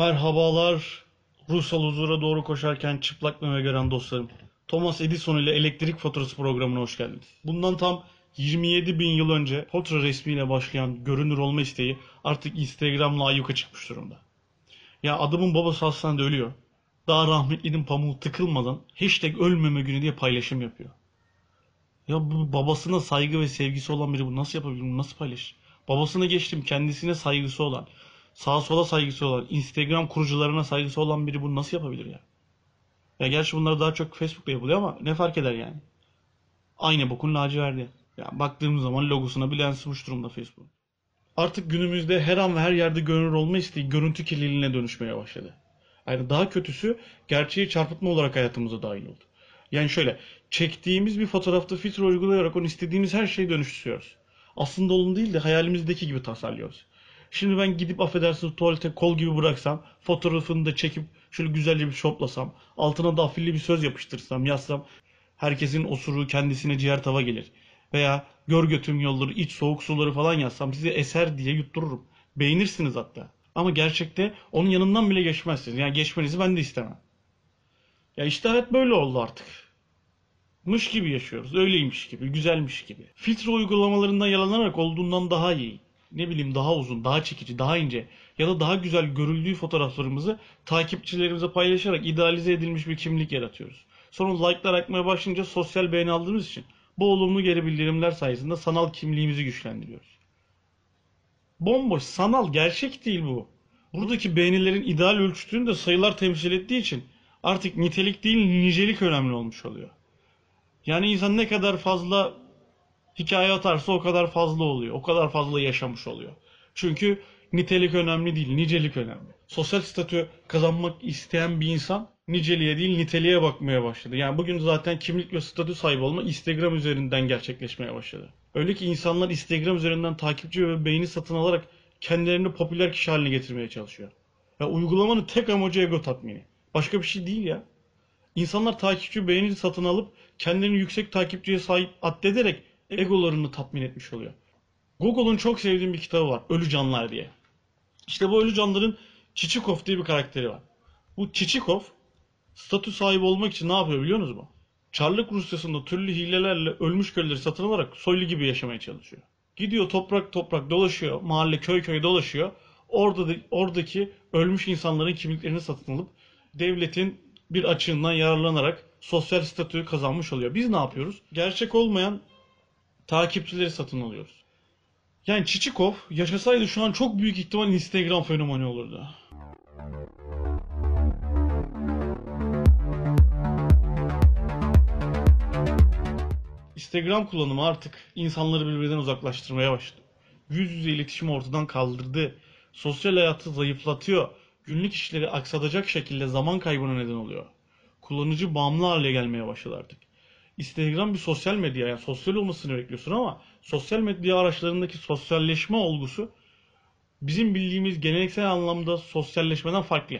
Merhabalar. Ruhsal huzura doğru koşarken çıplak meme gören dostlarım. Thomas Edison ile elektrik faturası programına hoş geldiniz. Bundan tam 27 bin yıl önce fatura resmiyle başlayan görünür olma isteği artık Instagram'la ayyuka çıkmış durumda. Ya adamın babası hastanede ölüyor. Daha rahmetlinin pamuğu tıkılmadan hashtag ölmeme günü diye paylaşım yapıyor. Ya bu babasına saygı ve sevgisi olan biri bu nasıl yapabilir? Bunu nasıl paylaşır? Babasına geçtim kendisine saygısı olan, sağa sola saygısı olan, Instagram kurucularına saygısı olan biri bunu nasıl yapabilir ya? Ya gerçi bunlar daha çok Facebook'ta yapılıyor ama ne fark eder yani? Aynı bokun laciverdi. Ya baktığımız zaman logosuna bile yansımış durumda Facebook. Artık günümüzde her an ve her yerde görünür olma isteği görüntü kirliliğine dönüşmeye başladı. Yani daha kötüsü gerçeği çarpıtma olarak hayatımıza dahil oldu. Yani şöyle çektiğimiz bir fotoğrafta filtre uygulayarak onu istediğimiz her şeyi dönüştürüyoruz. Aslında onun değil de hayalimizdeki gibi tasarlıyoruz. Şimdi ben gidip affedersiniz tuvalete kol gibi bıraksam, fotoğrafını da çekip şöyle güzelce bir şoplasam, altına da afilli bir söz yapıştırsam, yazsam, herkesin osuruğu kendisine ciğer tava gelir. Veya gör götüm yolları, iç soğuk suları falan yazsam size eser diye yuttururum. Beğenirsiniz hatta. Ama gerçekte onun yanından bile geçmezsiniz. Yani geçmenizi ben de istemem. Ya işte hayat böyle oldu artık. Mış gibi yaşıyoruz. Öyleymiş gibi, güzelmiş gibi. Filtre uygulamalarından yararlanarak olduğundan daha iyi. Ne bileyim daha uzun, daha çekici, daha ince ya da daha güzel görüldüğü fotoğraflarımızı takipçilerimize paylaşarak idealize edilmiş bir kimlik yaratıyoruz. Sonra like'lar akmaya başlayınca sosyal beğeni aldığımız için bu olumlu geri bildirimler sayesinde sanal kimliğimizi güçlendiriyoruz. Bomboş, sanal, gerçek değil bu. Buradaki beğenilerin ideal ölçütünü de sayılar temsil ettiği için artık nitelik değil nicelik önemli olmuş oluyor. Yani insan ne kadar fazla hikaye atarsa o kadar fazla oluyor. O kadar fazla yaşamış oluyor. Çünkü nitelik önemli değil, nicelik önemli. Sosyal statü kazanmak isteyen bir insan niceliğe değil niteliğe bakmaya başladı. Yani bugün zaten kimlik ve statü sahibi olma Instagram üzerinden gerçekleşmeye başladı. Öyle ki insanlar Instagram üzerinden takipçi ve beğeni satın alarak kendilerini popüler kişi haline getirmeye çalışıyor. Ya uygulamanın tek amacı ego tatmini. Başka bir şey değil ya. İnsanlar takipçi beğeni satın alıp kendilerini yüksek takipçiye sahip addederek egolarını tatmin etmiş oluyor. Google'un çok sevdiğim bir kitabı var. Ölü Canlar diye. İşte bu ölü canların Çiçikov diye bir karakteri var. Bu Çiçikov statü sahibi olmak için ne yapıyor biliyor musunuz mu? Çarlık Rusyası'nda türlü hilelerle ölmüş köyleri satın alarak soylu gibi yaşamaya çalışıyor. Gidiyor toprak toprak dolaşıyor, mahalle köy köy dolaşıyor. Orada da, oradaki ölmüş insanların kimliklerini satın alıp devletin bir açığından yararlanarak sosyal statüyü kazanmış oluyor. Biz ne yapıyoruz? Gerçek olmayan takipçileri satın alıyoruz. Yani Çiçikov yaşasaydı şu an çok büyük ihtimal Instagram fenomeni olurdu. Instagram kullanımı artık insanları birbirinden uzaklaştırmaya başladı. Yüz yüze iletişimi ortadan kaldırdı. Sosyal hayatı zayıflatıyor. Günlük işleri aksatacak şekilde zaman kaybına neden oluyor. Kullanıcı bağımlı hale gelmeye başladı artık. Instagram bir sosyal medya yani sosyal olmasını bekliyorsun ama sosyal medya araçlarındaki sosyalleşme olgusu bizim bildiğimiz geleneksel anlamda sosyalleşmeden farklı.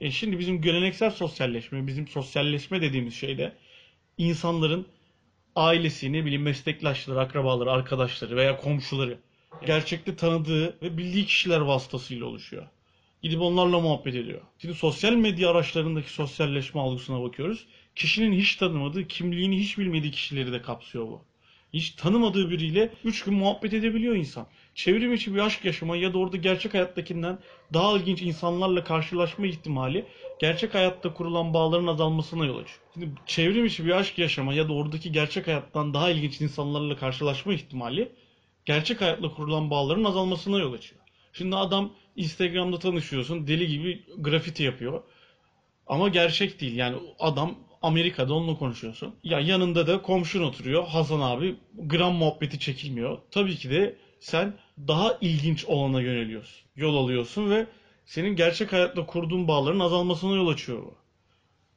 E şimdi bizim geleneksel sosyalleşme, bizim sosyalleşme dediğimiz şeyde insanların ailesi, ne bileyim meslektaşları, akrabaları, arkadaşları veya komşuları gerçekte tanıdığı ve bildiği kişiler vasıtasıyla oluşuyor. Gidip onlarla muhabbet ediyor. Şimdi sosyal medya araçlarındaki sosyalleşme algısına bakıyoruz. Kişinin hiç tanımadığı, kimliğini hiç bilmediği kişileri de kapsıyor bu. Hiç tanımadığı biriyle 3 gün muhabbet edebiliyor insan. Çevrim içi bir aşk yaşama ya da orada gerçek hayattakinden daha ilginç insanlarla karşılaşma ihtimali gerçek hayatta kurulan bağların azalmasına yol açıyor. Şimdi çevrim içi bir aşk yaşama ya da oradaki gerçek hayattan daha ilginç insanlarla karşılaşma ihtimali gerçek hayatla kurulan bağların azalmasına yol açıyor. Şimdi adam Instagram'da tanışıyorsun deli gibi grafiti yapıyor. Ama gerçek değil. Yani adam Amerika'da onunla konuşuyorsun. Ya yanında da komşun oturuyor. Hasan abi gram muhabbeti çekilmiyor. Tabii ki de sen daha ilginç olana yöneliyorsun. Yol alıyorsun ve senin gerçek hayatla kurduğun bağların azalmasına yol açıyor bu.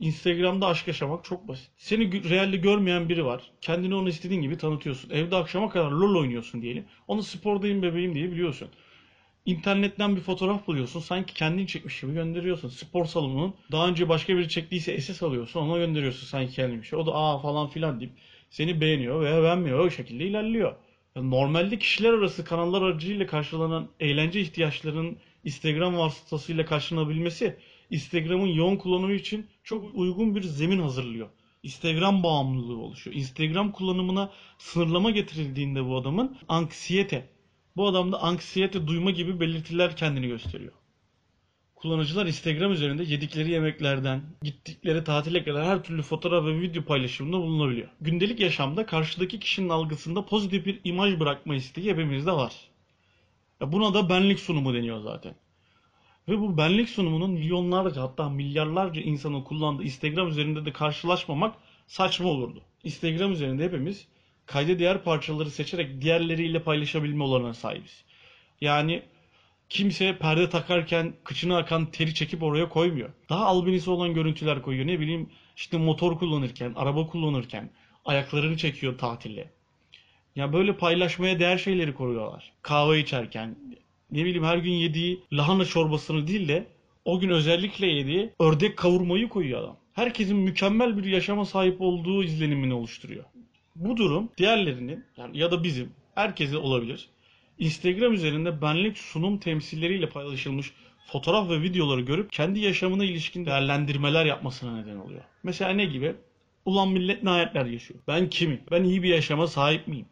Instagram'da aşk yaşamak çok basit. Seni realde görmeyen biri var. Kendini ona istediğin gibi tanıtıyorsun. Evde akşama kadar LoL oynuyorsun diyelim. Onu spordayım bebeğim diye biliyorsun. İnternetten bir fotoğraf buluyorsun. Sanki kendin çekmiş gibi gönderiyorsun. Spor salonunun daha önce başka biri çektiyse SS alıyorsun. Ona gönderiyorsun sanki kendin O da aa falan filan deyip seni beğeniyor veya beğenmiyor. O şekilde ilerliyor. Yani normalde kişiler arası kanallar aracılığıyla karşılanan eğlence ihtiyaçlarının Instagram vasıtasıyla karşılanabilmesi Instagram'ın yoğun kullanımı için çok uygun bir zemin hazırlıyor. Instagram bağımlılığı oluşuyor. Instagram kullanımına sınırlama getirildiğinde bu adamın anksiyete, bu adamda anksiyete duyma gibi belirtiler kendini gösteriyor. Kullanıcılar Instagram üzerinde yedikleri yemeklerden, gittikleri tatile kadar her türlü fotoğraf ve video paylaşımında bulunabiliyor. Gündelik yaşamda karşıdaki kişinin algısında pozitif bir imaj bırakma isteği hepimizde var. Buna da benlik sunumu deniyor zaten. Ve bu benlik sunumunun milyonlarca hatta milyarlarca insanın kullandığı Instagram üzerinde de karşılaşmamak saçma olurdu. Instagram üzerinde hepimiz kayda değer parçaları seçerek diğerleriyle paylaşabilme olanına sahibiz. Yani kimse perde takarken kıçına akan teri çekip oraya koymuyor. Daha albinisi olan görüntüler koyuyor. Ne bileyim işte motor kullanırken, araba kullanırken ayaklarını çekiyor tatille. Ya böyle paylaşmaya değer şeyleri koruyorlar. Kahve içerken, ne bileyim her gün yediği lahana çorbasını değil de o gün özellikle yediği ördek kavurmayı koyuyor adam. Herkesin mükemmel bir yaşama sahip olduğu izlenimini oluşturuyor. Bu durum diğerlerinin yani ya da bizim herkese olabilir. Instagram üzerinde benlik sunum temsilleriyle paylaşılmış fotoğraf ve videoları görüp kendi yaşamına ilişkin değerlendirmeler yapmasına neden oluyor. Mesela ne gibi? Ulan millet ne hayatlar yaşıyor? Ben kimim? Ben iyi bir yaşama sahip miyim?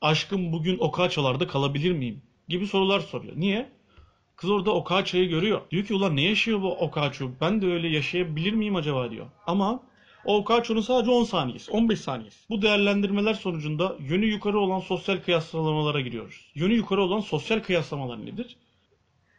Aşkım bugün o kaçalarda kalabilir miyim? Gibi sorular soruyor. Niye? Kız orada Okaça'yı görüyor. Diyor ki ulan ne yaşıyor bu Okaço? Ben de öyle yaşayabilir miyim acaba diyor. Ama o Okaço'nun sadece 10 saniyesi, 15 saniyesi. Bu değerlendirmeler sonucunda yönü yukarı olan sosyal kıyaslamalara giriyoruz. Yönü yukarı olan sosyal kıyaslamalar nedir?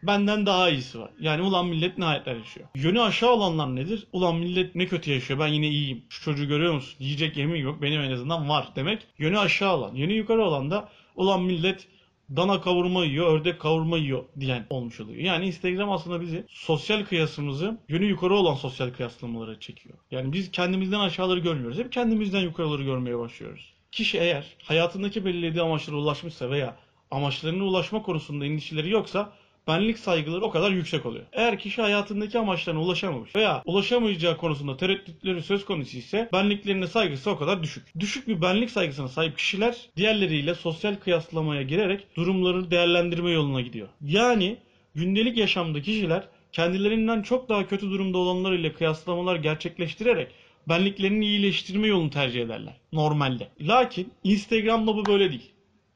Benden daha iyisi var. Yani ulan millet ne hayatlar yaşıyor. Yönü aşağı olanlar nedir? Ulan millet ne kötü yaşıyor ben yine iyiyim. Şu çocuğu görüyor musun? Yiyecek yemeği yok benim en azından var demek. Yönü aşağı olan. Yönü yukarı olan da ulan millet dana kavurma yiyor, ördek kavurma yiyor diyen olmuş oluyor. Yani Instagram aslında bizi sosyal kıyasımızı yönü yukarı olan sosyal kıyaslamalara çekiyor. Yani biz kendimizden aşağıları görmüyoruz. Hep kendimizden yukarıları görmeye başlıyoruz. Kişi eğer hayatındaki belirlediği amaçlara ulaşmışsa veya amaçlarına ulaşma konusunda endişeleri yoksa benlik saygıları o kadar yüksek oluyor. Eğer kişi hayatındaki amaçlarına ulaşamamış veya ulaşamayacağı konusunda tereddütleri söz konusu ise benliklerine saygısı o kadar düşük. Düşük bir benlik saygısına sahip kişiler diğerleriyle sosyal kıyaslamaya girerek durumları değerlendirme yoluna gidiyor. Yani gündelik yaşamda kişiler kendilerinden çok daha kötü durumda olanlar ile kıyaslamalar gerçekleştirerek benliklerini iyileştirme yolunu tercih ederler normalde. Lakin Instagram'da bu böyle değil.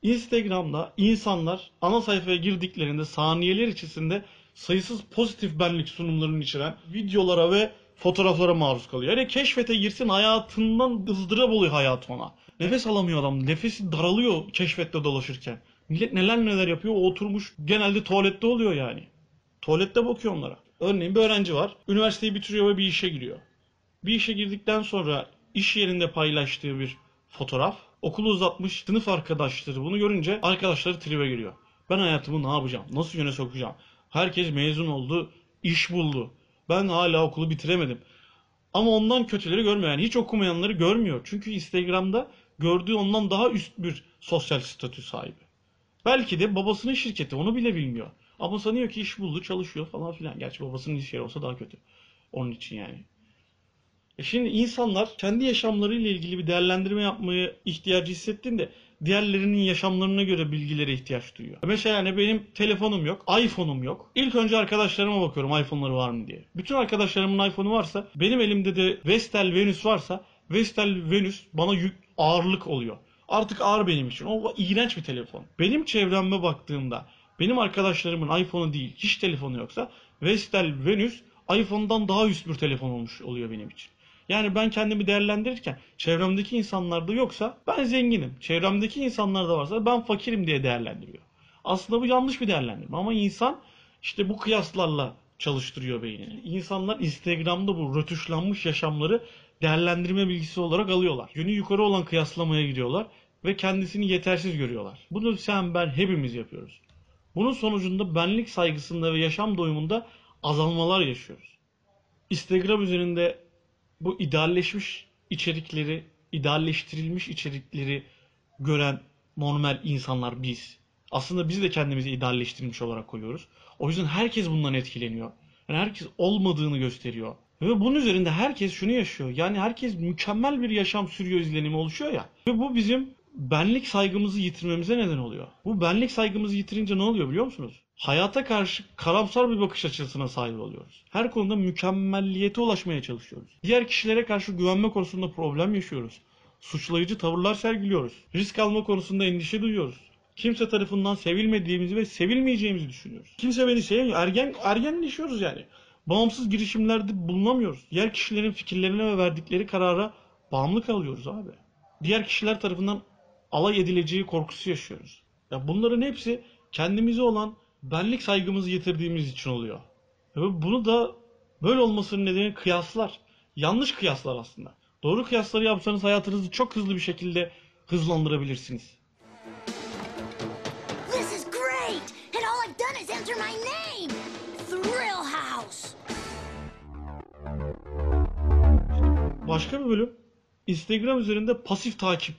Instagram'da insanlar ana sayfaya girdiklerinde saniyeler içerisinde sayısız pozitif benlik sunumlarını içeren videolara ve fotoğraflara maruz kalıyor. Yani keşfete girsin hayatından ızdırap oluyor hayat ona. Nefes alamıyor adam. Nefesi daralıyor keşfette dolaşırken. Millet neler neler yapıyor. O oturmuş genelde tuvalette oluyor yani. Tuvalette bakıyor onlara. Örneğin bir öğrenci var. Üniversiteyi bitiriyor ve bir işe giriyor. Bir işe girdikten sonra iş yerinde paylaştığı bir fotoğraf okulu uzatmış sınıf arkadaşları bunu görünce arkadaşları tribe giriyor. Ben hayatımı ne yapacağım? Nasıl yöne sokacağım? Herkes mezun oldu, iş buldu. Ben hala okulu bitiremedim. Ama ondan kötüleri görmüyor. Yani hiç okumayanları görmüyor. Çünkü Instagram'da gördüğü ondan daha üst bir sosyal statü sahibi. Belki de babasının şirketi onu bile bilmiyor. Ama sanıyor ki iş buldu, çalışıyor falan filan. Gerçi babasının iş yeri olsa daha kötü. Onun için yani. E şimdi insanlar kendi yaşamlarıyla ilgili bir değerlendirme yapmaya ihtiyacı hissettiğinde diğerlerinin yaşamlarına göre bilgilere ihtiyaç duyuyor. Mesela hani benim telefonum yok, iPhone'um yok. İlk önce arkadaşlarıma bakıyorum iPhone'ları var mı diye. Bütün arkadaşlarımın iPhone'u varsa, benim elimde de Vestel Venus varsa, Vestel Venus bana yük, ağırlık oluyor. Artık ağır benim için. O iğrenç bir telefon. Benim çevreme baktığımda benim arkadaşlarımın iPhone'u değil, hiç telefonu yoksa Vestel Venus iPhone'dan daha üst bir telefon olmuş oluyor benim için. Yani ben kendimi değerlendirirken çevremdeki insanlarda yoksa ben zenginim. Çevremdeki insanlarda varsa ben fakirim diye değerlendiriyor. Aslında bu yanlış bir değerlendirme ama insan işte bu kıyaslarla çalıştırıyor beynini. İnsanlar Instagram'da bu rötuşlanmış yaşamları değerlendirme bilgisi olarak alıyorlar. Yönü yukarı olan kıyaslamaya gidiyorlar ve kendisini yetersiz görüyorlar. Bunu sen ben hepimiz yapıyoruz. Bunun sonucunda benlik saygısında ve yaşam doyumunda azalmalar yaşıyoruz. Instagram üzerinde bu idealleşmiş içerikleri, idealleştirilmiş içerikleri gören normal insanlar biz. Aslında biz de kendimizi idealleştirilmiş olarak koyuyoruz. O yüzden herkes bundan etkileniyor. Yani herkes olmadığını gösteriyor. Ve bunun üzerinde herkes şunu yaşıyor. Yani herkes mükemmel bir yaşam sürüyor izlenimi oluşuyor ya. Ve bu bizim benlik saygımızı yitirmemize neden oluyor. Bu benlik saygımızı yitirince ne oluyor biliyor musunuz? Hayata karşı karamsar bir bakış açısına sahip oluyoruz. Her konuda mükemmelliyete ulaşmaya çalışıyoruz. Diğer kişilere karşı güvenme konusunda problem yaşıyoruz. Suçlayıcı tavırlar sergiliyoruz. Risk alma konusunda endişe duyuyoruz. Kimse tarafından sevilmediğimizi ve sevilmeyeceğimizi düşünüyoruz. Kimse beni sevmiyor. Ergen, ergenleşiyoruz yani. Bağımsız girişimlerde bulunamıyoruz. Diğer kişilerin fikirlerine ve verdikleri karara bağımlı kalıyoruz abi. Diğer kişiler tarafından alay edileceği korkusu yaşıyoruz. Ya bunların hepsi kendimize olan benlik saygımızı yitirdiğimiz için oluyor. Ve bunu da böyle olmasının nedeni kıyaslar. Yanlış kıyaslar aslında. Doğru kıyasları yapsanız hayatınızı çok hızlı bir şekilde hızlandırabilirsiniz. This is great! And all I've done is enter my name! Thrill House! Başka bir bölüm. Instagram üzerinde pasif takip.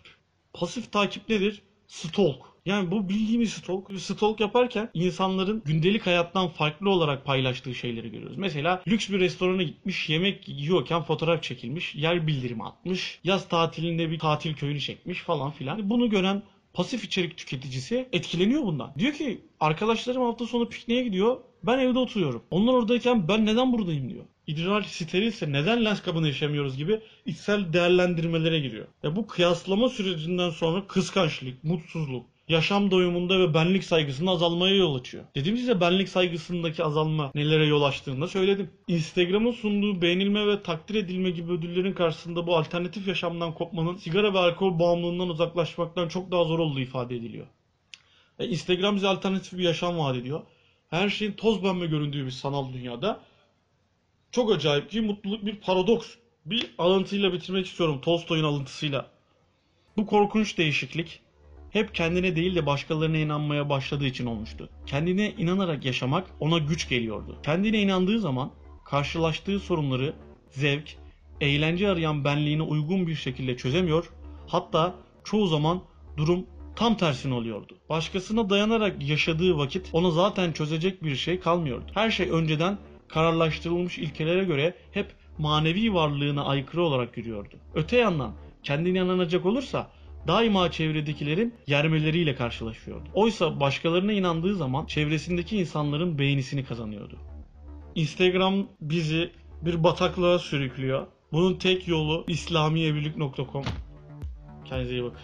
Pasif takip nedir? Stalk. Yani bu bildiğimiz stalk. Stalk yaparken insanların gündelik hayattan farklı olarak paylaştığı şeyleri görüyoruz. Mesela lüks bir restorana gitmiş, yemek yiyorken fotoğraf çekilmiş, yer bildirimi atmış, yaz tatilinde bir tatil köyünü çekmiş falan filan. Bunu gören pasif içerik tüketicisi etkileniyor bundan. Diyor ki arkadaşlarım hafta sonu pikniğe gidiyor. Ben evde oturuyorum. Onlar oradayken ben neden buradayım diyor. İdrar sterilse neden lens kabını yaşamıyoruz gibi içsel değerlendirmelere giriyor. Ya bu kıyaslama sürecinden sonra kıskançlık, mutsuzluk, yaşam doyumunda ve benlik saygısının azalmaya yol açıyor. Dediğim size benlik saygısındaki azalma nelere yol açtığını da söyledim. Instagram'ın sunduğu beğenilme ve takdir edilme gibi ödüllerin karşısında bu alternatif yaşamdan kopmanın sigara ve alkol bağımlılığından uzaklaşmaktan çok daha zor olduğu ifade ediliyor. E, Instagram bize alternatif bir yaşam vaat ediyor. Her şeyin toz pembe göründüğü bir sanal dünyada çok acayip ki mutluluk bir paradoks. Bir alıntıyla bitirmek istiyorum Tolstoy'un alıntısıyla. Bu korkunç değişiklik hep kendine değil de başkalarına inanmaya başladığı için olmuştu. Kendine inanarak yaşamak ona güç geliyordu. Kendine inandığı zaman karşılaştığı sorunları zevk, eğlence arayan benliğine uygun bir şekilde çözemiyor. Hatta çoğu zaman durum tam tersine oluyordu. Başkasına dayanarak yaşadığı vakit ona zaten çözecek bir şey kalmıyordu. Her şey önceden kararlaştırılmış ilkelere göre hep manevi varlığına aykırı olarak yürüyordu. Öte yandan kendine inanacak olursa daima çevredekilerin yermeleriyle karşılaşıyordu. Oysa başkalarına inandığı zaman çevresindeki insanların beğenisini kazanıyordu. Instagram bizi bir bataklığa sürüklüyor. Bunun tek yolu İslamiyebirlik.com. Kendinize iyi bakın.